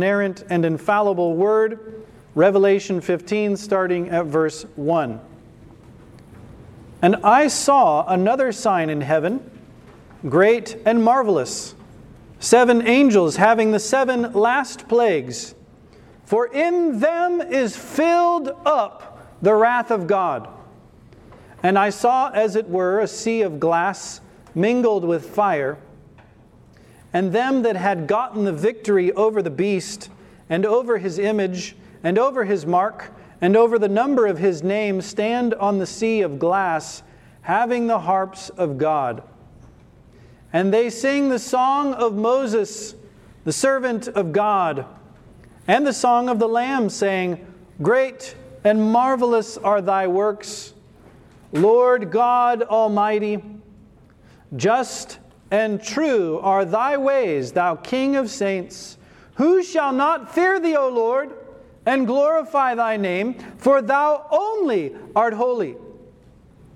inerrant and infallible word, Revelation 15, starting at verse 1. And I saw another sign in heaven, great and marvelous, seven angels having the seven last plagues. For in them is filled up the wrath of God. And I saw, as it were, a sea of glass mingled with fire and them that had gotten the victory over the beast, and over his image, and over his mark, and over the number of his name, stand on the sea of glass, having the harps of God. And they sing the song of Moses, the servant of God, and the song of the Lamb, saying, Great and marvelous are thy works, Lord God Almighty. Just and true are thy ways, thou King of saints. Who shall not fear thee, O Lord, and glorify thy name? For thou only art holy.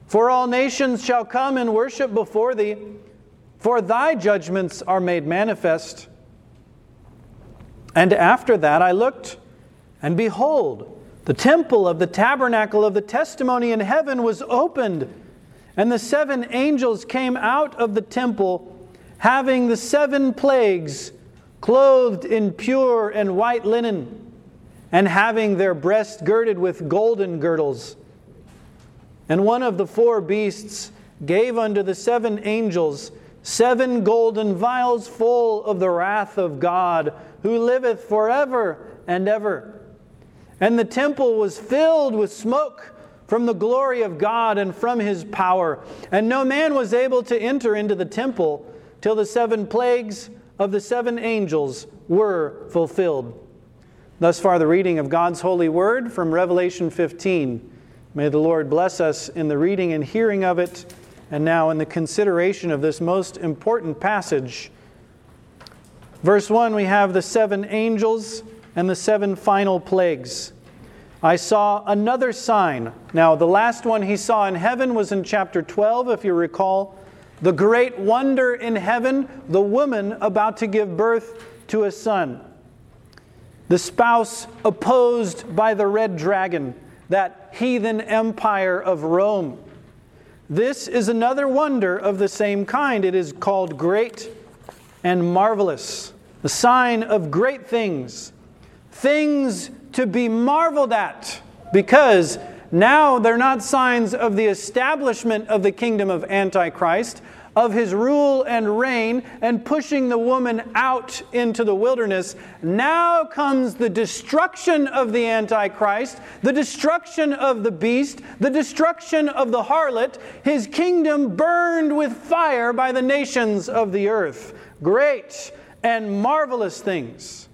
For all nations shall come and worship before thee, for thy judgments are made manifest. And after that I looked, and behold, the temple of the tabernacle of the testimony in heaven was opened. And the seven angels came out of the temple, having the seven plagues, clothed in pure and white linen, and having their breasts girded with golden girdles. And one of the four beasts gave unto the seven angels seven golden vials full of the wrath of God, who liveth forever and ever. And the temple was filled with smoke from the glory of God and from his power. And no man was able to enter into the temple till the seven plagues of the seven angels were fulfilled. Thus far, the reading of God's holy word from Revelation 15. May the Lord bless us in the reading and hearing of it, and now in the consideration of this most important passage. Verse 1, we have the seven angels and the seven final plagues. I saw another sign. Now, the last one he saw in heaven was in chapter 12, if you recall. The great wonder in heaven, the woman about to give birth to a son. The spouse opposed by the red dragon, that heathen empire of Rome. This is another wonder of the same kind. It is called great and marvelous, the sign of great things, things to be marveled at because now they're not signs of the establishment of the kingdom of Antichrist, of his rule and reign, and pushing the woman out into the wilderness. Now comes the destruction of the Antichrist, the destruction of the beast, the destruction of the harlot, his kingdom burned with fire by the nations of the earth. Great and marvelous things.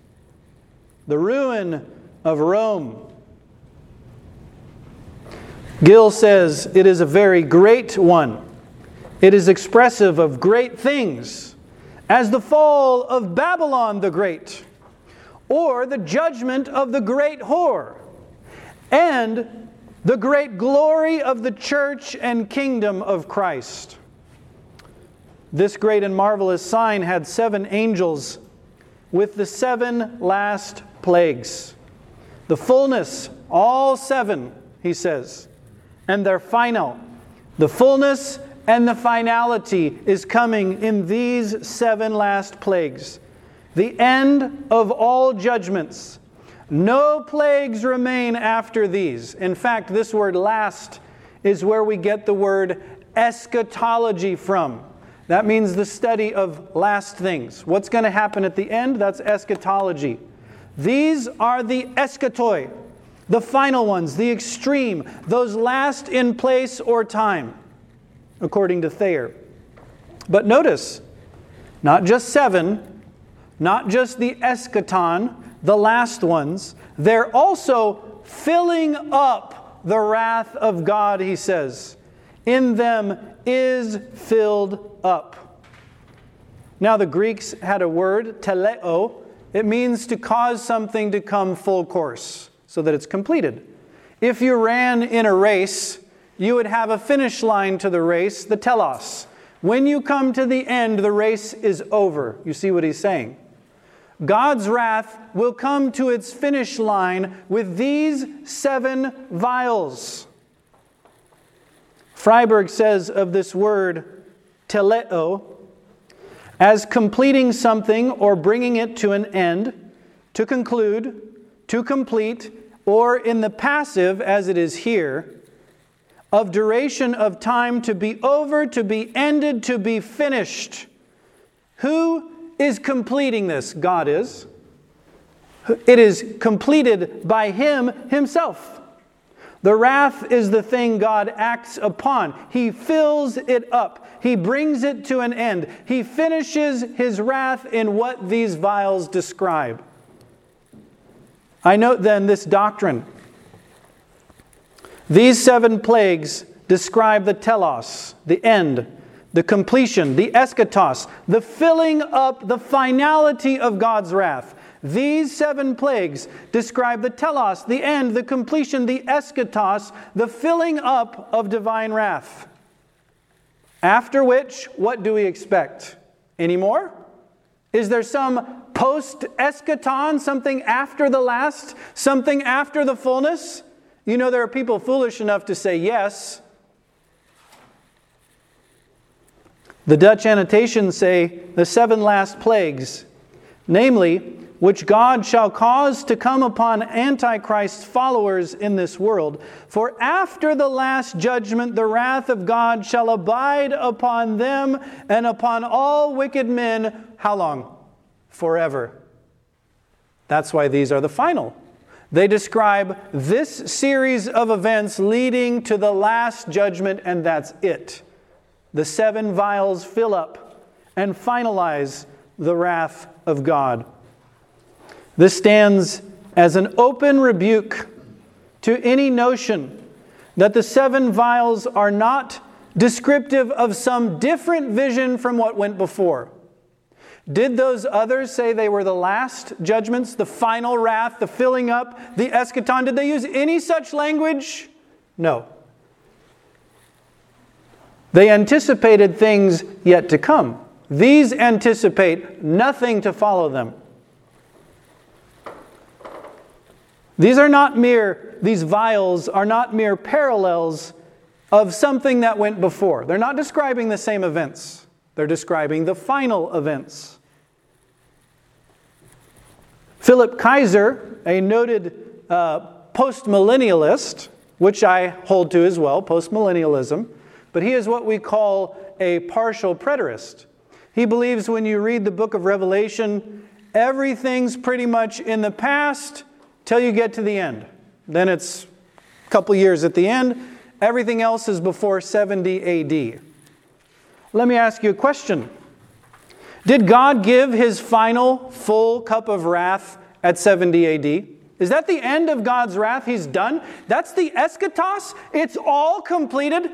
The ruin of Rome. Gill says it is a very great one. It is expressive of great things, as the fall of Babylon the Great, or the judgment of the great whore, and the great glory of the church and kingdom of Christ. This great and marvelous sign had seven angels with the seven last plagues. The fullness, all seven, he says, and their final. The fullness and the finality is coming in these seven last plagues. The end of all judgments. No plagues remain after these. In fact, this word last is where we get the word eschatology from. That means the study of last things. What's going to happen at the end? That's eschatology. These are the eschatoi, the final ones, the extreme, those last in place or time, according to Thayer. But notice, not just seven, not just the eschaton, the last ones, they're also filling up the wrath of God, he says. In them is filled up. Now, the Greeks had a word, teleo, it means to cause something to come full course so that it's completed. If you ran in a race, you would have a finish line to the race, the telos. When you come to the end, the race is over. You see what he's saying? God's wrath will come to its finish line with these seven vials. Friberg says of this word, teleo, as completing something or bringing it to an end, to conclude, to complete, or in the passive, as it is here, of duration of time to be over, to be ended, to be finished. Who is completing this? God is. It is completed by Him Himself. The wrath is the thing God acts upon. He fills it up. He brings it to an end. He finishes His wrath in what these vials describe. I note then this doctrine. These seven plagues describe the telos, the end, the completion, the eschatos, the filling up, the finality of God's wrath. These seven plagues describe the telos, the end, the completion, the eschatos, the filling up of divine wrath. After which, what do we expect? Any more? Is there some post eschaton, something after the last, something after the fullness? You know, there are people foolish enough to say yes. The Dutch annotations say the seven last plagues, namely, which God shall cause to come upon Antichrist's followers in this world. For after the last judgment, the wrath of God shall abide upon them and upon all wicked men. How long? Forever. That's why these are the final. They describe this series of events leading to the last judgment, and that's it. The seven vials fill up and finalize the wrath of God. This stands as an open rebuke to any notion that the seven vials are not descriptive of some different vision from what went before. Did those others say they were the last judgments, the final wrath, the filling up, the eschaton? Did they use any such language? No. They anticipated things yet to come. These anticipate nothing to follow them. These are not mere, these vials are not mere parallels of something that went before. They're not describing the same events, they're describing the final events. Phillip Kayser, a noted uh, postmillennialist, which I hold to as well, postmillennialism, but he is what we call a partial preterist. He believes when you read the book of Revelation, everything's pretty much in the past till you get to the end. Then it's a couple years at the end. Everything else is before 70 AD. Let me ask you a question. Did God give his final full cup of wrath at 70 AD? Is that the end of God's wrath? He's done? That's the eschatos? It's all completed?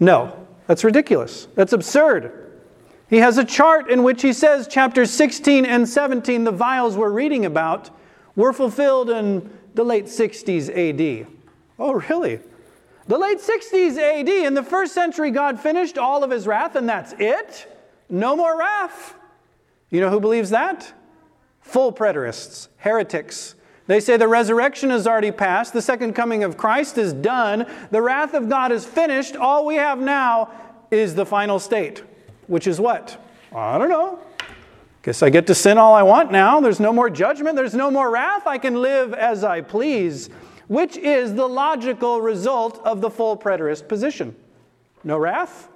No, that's ridiculous. That's absurd. He has a chart in which he says chapters 16 and 17, the vials we're reading about, were fulfilled in the late 60s AD. Oh, really? The late 60s AD, in the first century, God finished all of his wrath, and that's it? No more wrath. You know who believes that? Full preterists, heretics. They say the resurrection has already passed, the second coming of Christ is done, the wrath of God is finished. All we have now is the final state, which is what? I don't know. Guess I get to sin all I want now. There's no more judgment. There's no more wrath. I can live as I please, which is the logical result of the full preterist position. No wrath.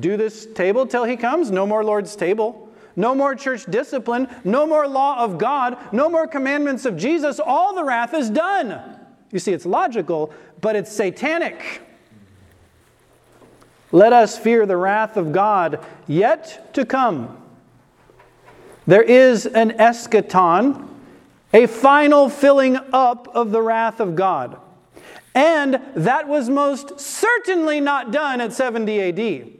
Do this table till he comes. No more Lord's table. No more church discipline. No more law of God. No more commandments of Jesus. All the wrath is done. You see, it's logical, but it's satanic. Let us fear the wrath of God yet to come. There is an eschaton, a final filling up of the wrath of God. And that was most certainly not done at 70 AD.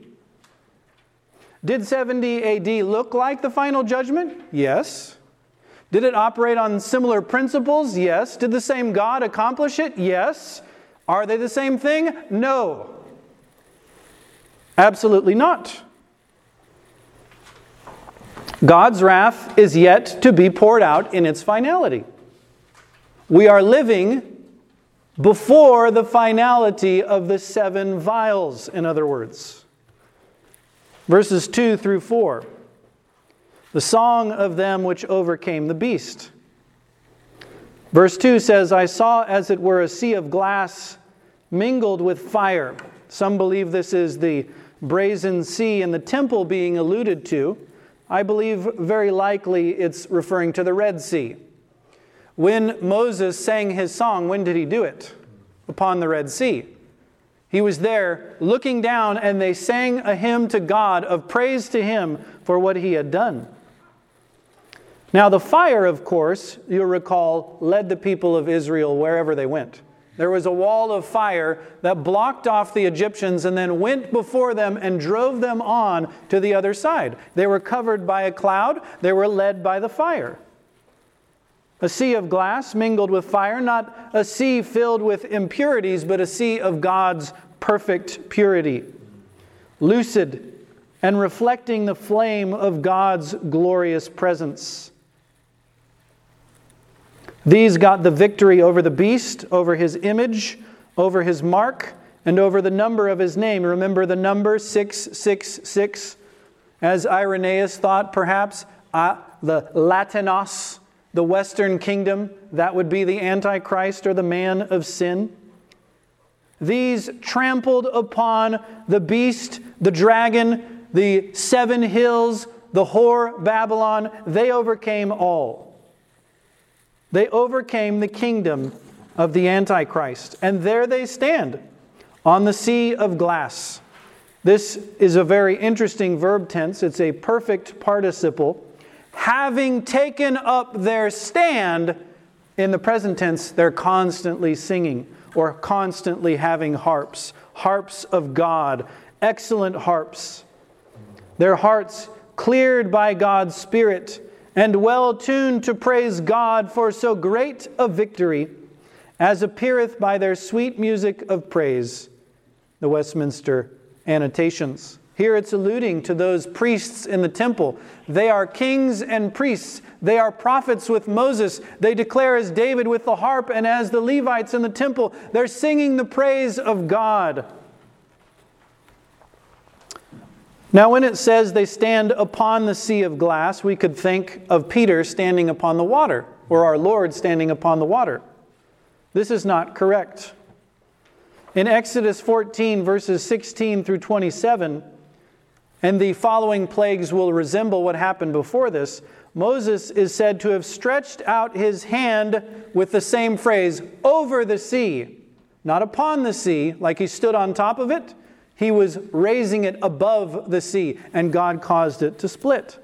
Did 70 AD look like the final judgment? Yes. Did it operate on similar principles? Yes. Did the same God accomplish it? Yes. Are they the same thing? No. Absolutely not. God's wrath is yet to be poured out in its finality. We are living before the finality of the seven vials, in other words. Verses 2 through 4. The song of them which overcame the beast. Verse 2 says, I saw as it were a sea of glass mingled with fire. Some believe this is the brazen sea in the temple being alluded to. I believe very likely it's referring to the Red Sea. When Moses sang his song, when did he do it? Upon the Red Sea. He was there looking down, and they sang a hymn to God of praise to him for what he had done. Now, the fire, of course, you'll recall, led the people of Israel wherever they went. There was a wall of fire that blocked off the Egyptians and then went before them and drove them on to the other side. They were covered by a cloud, they were led by the fire. A sea of glass mingled with fire, not a sea filled with impurities, but a sea of God's perfect purity. Lucid and reflecting the flame of God's glorious presence. These got the victory over the beast, over his image, over his mark, and over the number of his name. Remember the number 666? As Irenaeus thought, perhaps, uh, the Latinos, the Western kingdom, that would be the Antichrist or the man of sin. These trampled upon the beast, the dragon, the seven hills, the whore Babylon. They overcame all. They overcame the kingdom of the Antichrist. And there they stand on the sea of glass. This is a very interesting verb tense. It's a perfect participle. Having taken up their stand, in the present tense, they're constantly singing or constantly having harps, harps of God, excellent harps. Their hearts cleared by God's Spirit and well tuned to praise God for so great a victory, as appeareth by their sweet music of praise. The Westminster annotations. Here it's alluding to those priests in the temple. They are kings and priests. They are prophets with Moses. They declare as David with the harp, and as the Levites in the temple, they're singing the praise of God. Now, when it says they stand upon the sea of glass, we could think of Peter standing upon the water, or our Lord standing upon the water. This is not correct. In Exodus 14, verses 16 through 27, and the following plagues will resemble what happened before this, Moses is said to have stretched out his hand with the same phrase, over the sea, not upon the sea, like he stood on top of it he was raising it above the sea, and God caused it to split.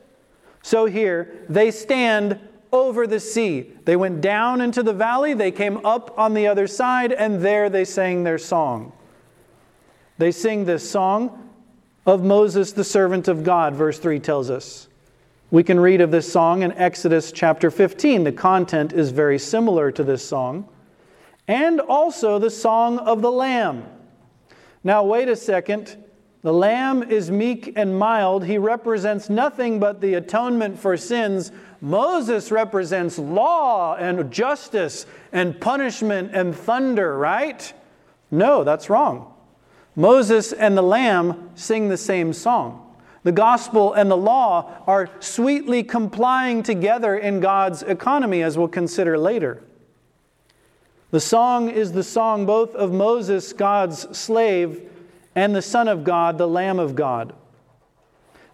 So here, they stand over the sea. They went down into the valley, they came up on the other side, and there they sang their song. They sing this song of Moses, the servant of God, verse 3 tells us. We can read of this song in Exodus chapter 15. The content is very similar to this song. And also the song of the Lamb. Now, wait a second. The Lamb is meek and mild. He represents nothing but the atonement for sins. Moses represents law and justice and punishment and thunder, right? No, that's wrong. Moses and the Lamb sing the same song. The gospel and the law are sweetly complying together in God's economy, as we'll consider later. The song is the song both of Moses, God's slave, and the Son of God, the Lamb of God.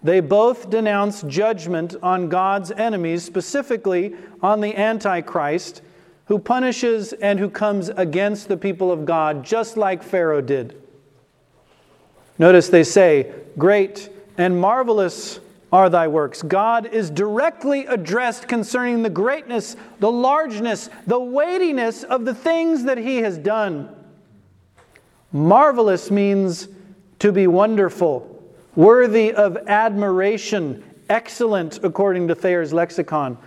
They both denounce judgment on God's enemies, specifically on the Antichrist, who punishes and who comes against the people of God, just like Pharaoh did. Notice they say, Great and marvelous are thy works. God is directly addressed concerning the greatness, the largeness, the weightiness of the things that he has done. Marvelous means to be wonderful, worthy of admiration, excellent, according to Thayer's lexicon.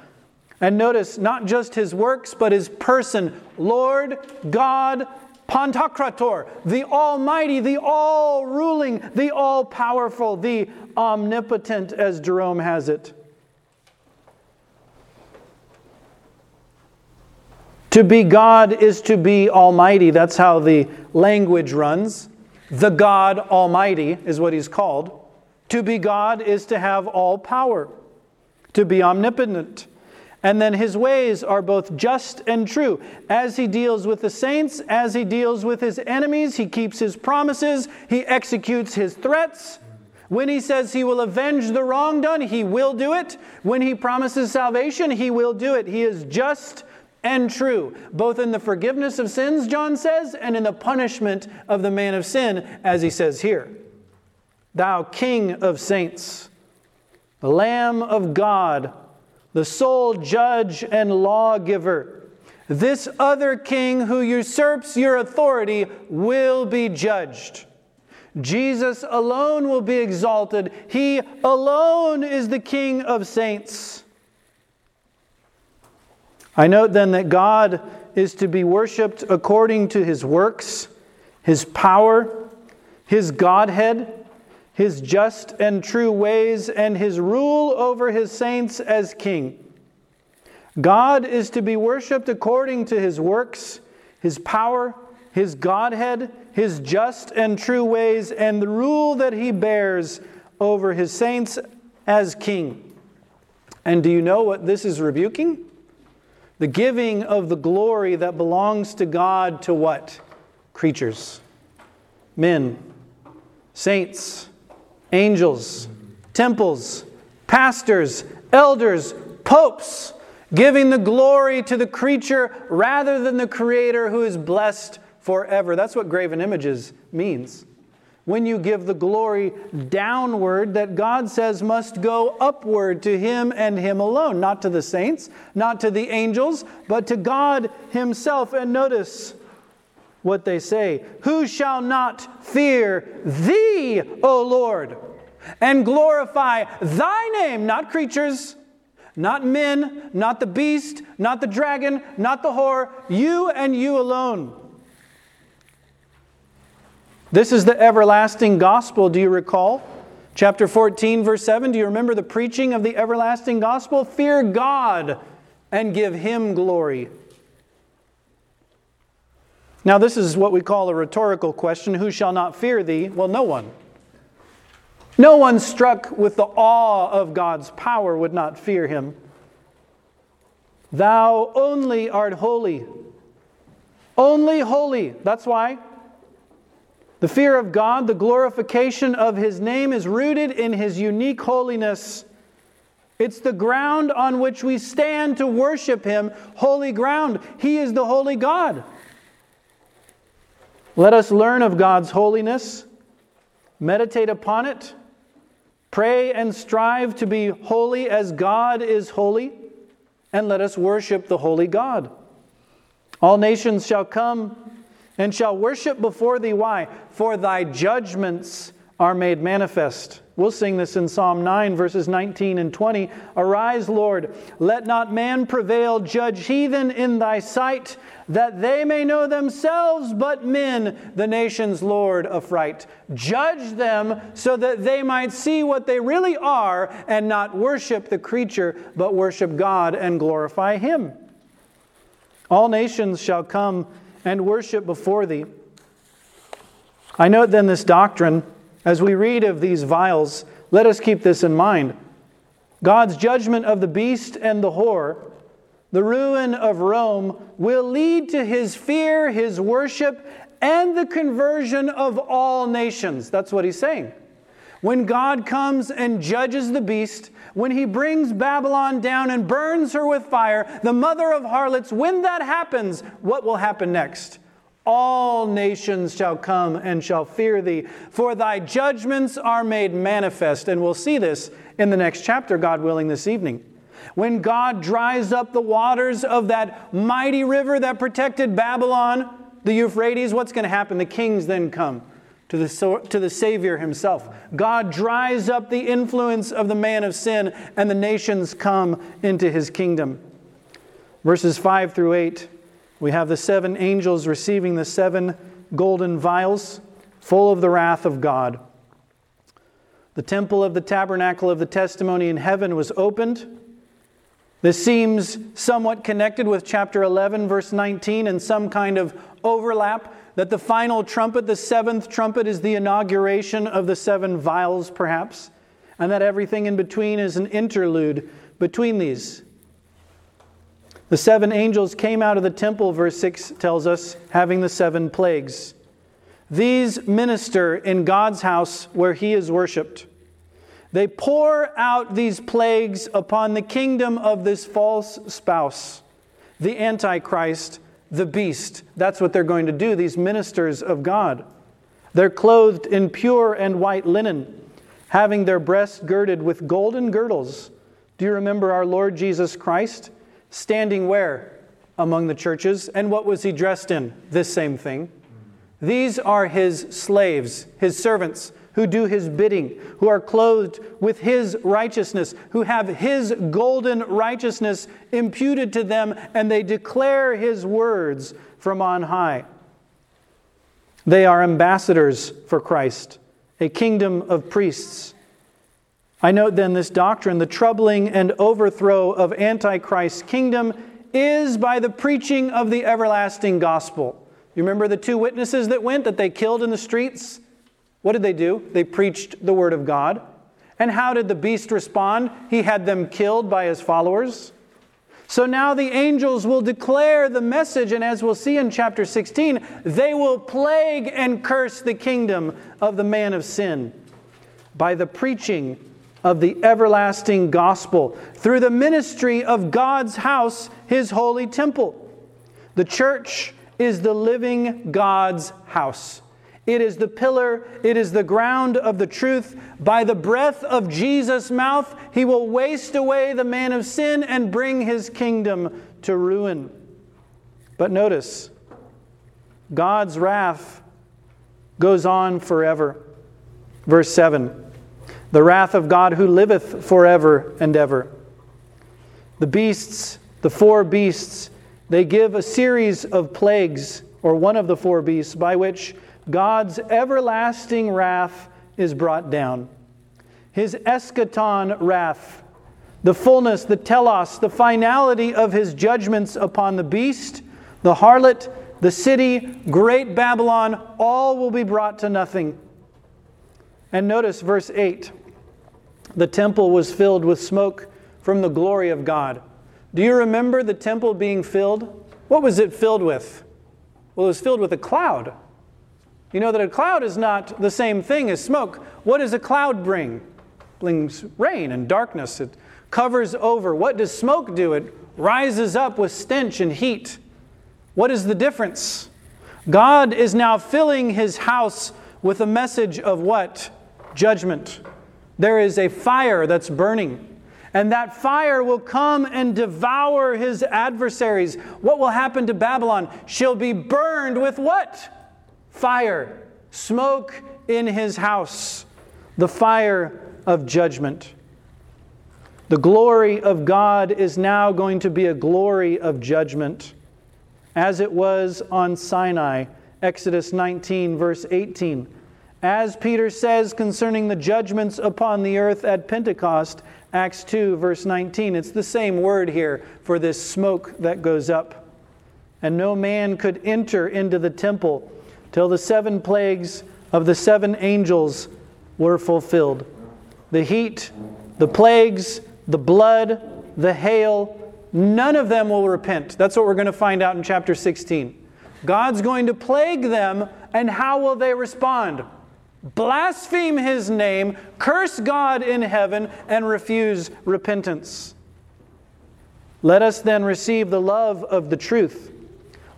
And notice not just his works, but his person, Lord God Pantocrator, the Almighty, the All Ruling, the All Powerful, the Omnipotent, as Jerome has it. To be God is to be Almighty. That's how the language runs. The God Almighty is what he's called. To be God is to have all power, to be omnipotent. And then his ways are both just and true. As he deals with the saints, as he deals with his enemies, he keeps his promises, he executes his threats. When he says he will avenge the wrong done, he will do it. When he promises salvation, he will do it. He is just and true, both in the forgiveness of sins, John says, and in the punishment of the man of sin, as he says here. Thou King of saints, the Lamb of God, the sole judge and lawgiver, this other king who usurps your authority will be judged. Jesus alone will be exalted. He alone is the King of saints. I note then that God is to be worshiped according to his works, his power, his Godhead, his just and true ways, and his rule over his saints as king. God is to be worshiped according to his works, his power, his Godhead, his just and true ways, and the rule that he bears over his saints as king. And do you know what this is rebuking? The giving of the glory that belongs to God to what? Creatures, men, saints, angels, temples, pastors, elders, popes, giving the glory to the creature rather than the creator who is blessed forever. That's what graven images means when you give the glory downward that God says must go upward to Him and Him alone, not to the saints, not to the angels, but to God Himself. And notice what they say Who shall not fear Thee, O Lord, and glorify Thy name, not creatures? Not men, not the beast, not the dragon, not the whore, you and you alone. This is the everlasting gospel, do you recall? Chapter 14, verse 7. Do you remember the preaching of the everlasting gospel? Fear God and give him glory. Now, this is what we call a rhetorical question Who shall not fear thee? Well, no one. No one struck with the awe of God's power would not fear him. Thou only art holy. Only holy. That's why the fear of God, the glorification of His name, is rooted in His unique holiness. It's the ground on which we stand to worship Him, holy ground. He is the holy God. Let us learn of God's holiness, meditate upon it, pray and strive to be holy as God is holy, and let us worship the holy God. All nations shall come and shall worship before thee. Why? For thy judgments are made manifest. We'll sing this in Psalm 9, verses 19 and 20. Arise, Lord, let not man prevail. Judge heathen in thy sight, that they may know themselves, but men, the nation's Lord, affright. Judge them so that they might see what they really are and not worship the creature, but worship God and glorify Him. All nations shall come and worship before thee. I note then this doctrine, as we read of these vials, let us keep this in mind. God's judgment of the beast and the whore, the ruin of Rome, will lead to his fear, his worship, and the conversion of all nations. That's what he's saying. When God comes and judges the beast, when he brings Babylon down and burns her with fire, the mother of harlots, when that happens, what will happen next? All nations shall come and shall fear thee, for thy judgments are made manifest. And we'll see this in the next chapter, God willing, this evening. When God dries up the waters of that mighty river that protected Babylon, the Euphrates, what's going to happen? The kings then come to the, to the Savior himself. God dries up the influence of the man of sin, and the nations come into his kingdom. Verses 5 through 8, we have the seven angels receiving the seven golden vials full of the wrath of God. The temple of the tabernacle of the testimony in heaven was opened, This seems somewhat connected with chapter 11, verse 19, and some kind of overlap that the final trumpet, the seventh trumpet, is the inauguration of the seven vials, perhaps, and that everything in between is an interlude between these. The seven angels came out of the temple, verse 6 tells us, having the seven plagues. These minister in God's house where he is worshiped. They pour out these plagues upon the kingdom of this false spouse, the Antichrist, the beast. That's what they're going to do, these ministers of God. They're clothed in pure and white linen, having their breasts girded with golden girdles. Do you remember our Lord Jesus Christ standing where? Among the churches. And what was he dressed in? This same thing. These are his slaves, his servants who do his bidding, who are clothed with his righteousness, who have his golden righteousness imputed to them, and they declare his words from on high. They are ambassadors for Christ, a kingdom of priests. I note then this doctrine the troubling and overthrow of Antichrist's kingdom is by the preaching of the everlasting gospel. You remember the two witnesses that went that they killed in the streets? What did they do? They preached the word of God. And how did the beast respond? He had them killed by his followers. So now the angels will declare the message, and as we'll see in chapter 16, they will plague and curse the kingdom of the man of sin by the preaching of the everlasting gospel through the ministry of God's house, his holy temple. The church is the living God's house. It is the pillar, it is the ground of the truth. By the breath of Jesus' mouth, he will waste away the man of sin and bring his kingdom to ruin. But notice, God's wrath goes on forever. Verse 7 The wrath of God who liveth forever and ever. The beasts, the four beasts, they give a series of plagues, or one of the four beasts, by which God's everlasting wrath is brought down. His eschaton wrath, the fullness, the telos, the finality of his judgments upon the beast, the harlot, the city, great Babylon, all will be brought to nothing. And notice verse 8 the temple was filled with smoke from the glory of God. Do you remember the temple being filled? What was it filled with? Well, it was filled with a cloud. You know that a cloud is not the same thing as smoke. What does a cloud bring? It brings rain and darkness. It covers over. What does smoke do? It rises up with stench and heat. What is the difference? God is now filling his house with a message of what? Judgment. There is a fire that's burning. And that fire will come and devour his adversaries. What will happen to Babylon? She'll be burned with what? fire, smoke in his house, the fire of judgment. The glory of God is now going to be a glory of judgment, as it was on Sinai, Exodus 19, verse 18. As Peter says concerning the judgments upon the earth at Pentecost, Acts 2, verse 19. It's the same word here for this smoke that goes up. And no man could enter into the temple till the seven plagues of the seven angels were fulfilled. The heat, the plagues, the blood, the hail, none of them will repent. That's what we're going to find out in chapter 16. God's going to plague them, and how will they respond? Blaspheme his name, curse God in heaven, and refuse repentance. Let us then receive the love of the truth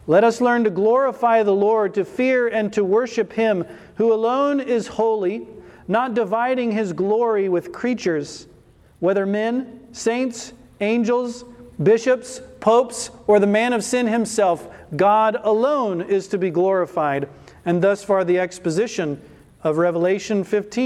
let us learn to glorify the Lord, to fear and to worship Him who alone is holy, not dividing His glory with creatures, whether men, saints, angels, bishops, popes, or the man of sin himself. God alone is to be glorified. And thus far, the exposition of Revelation 15.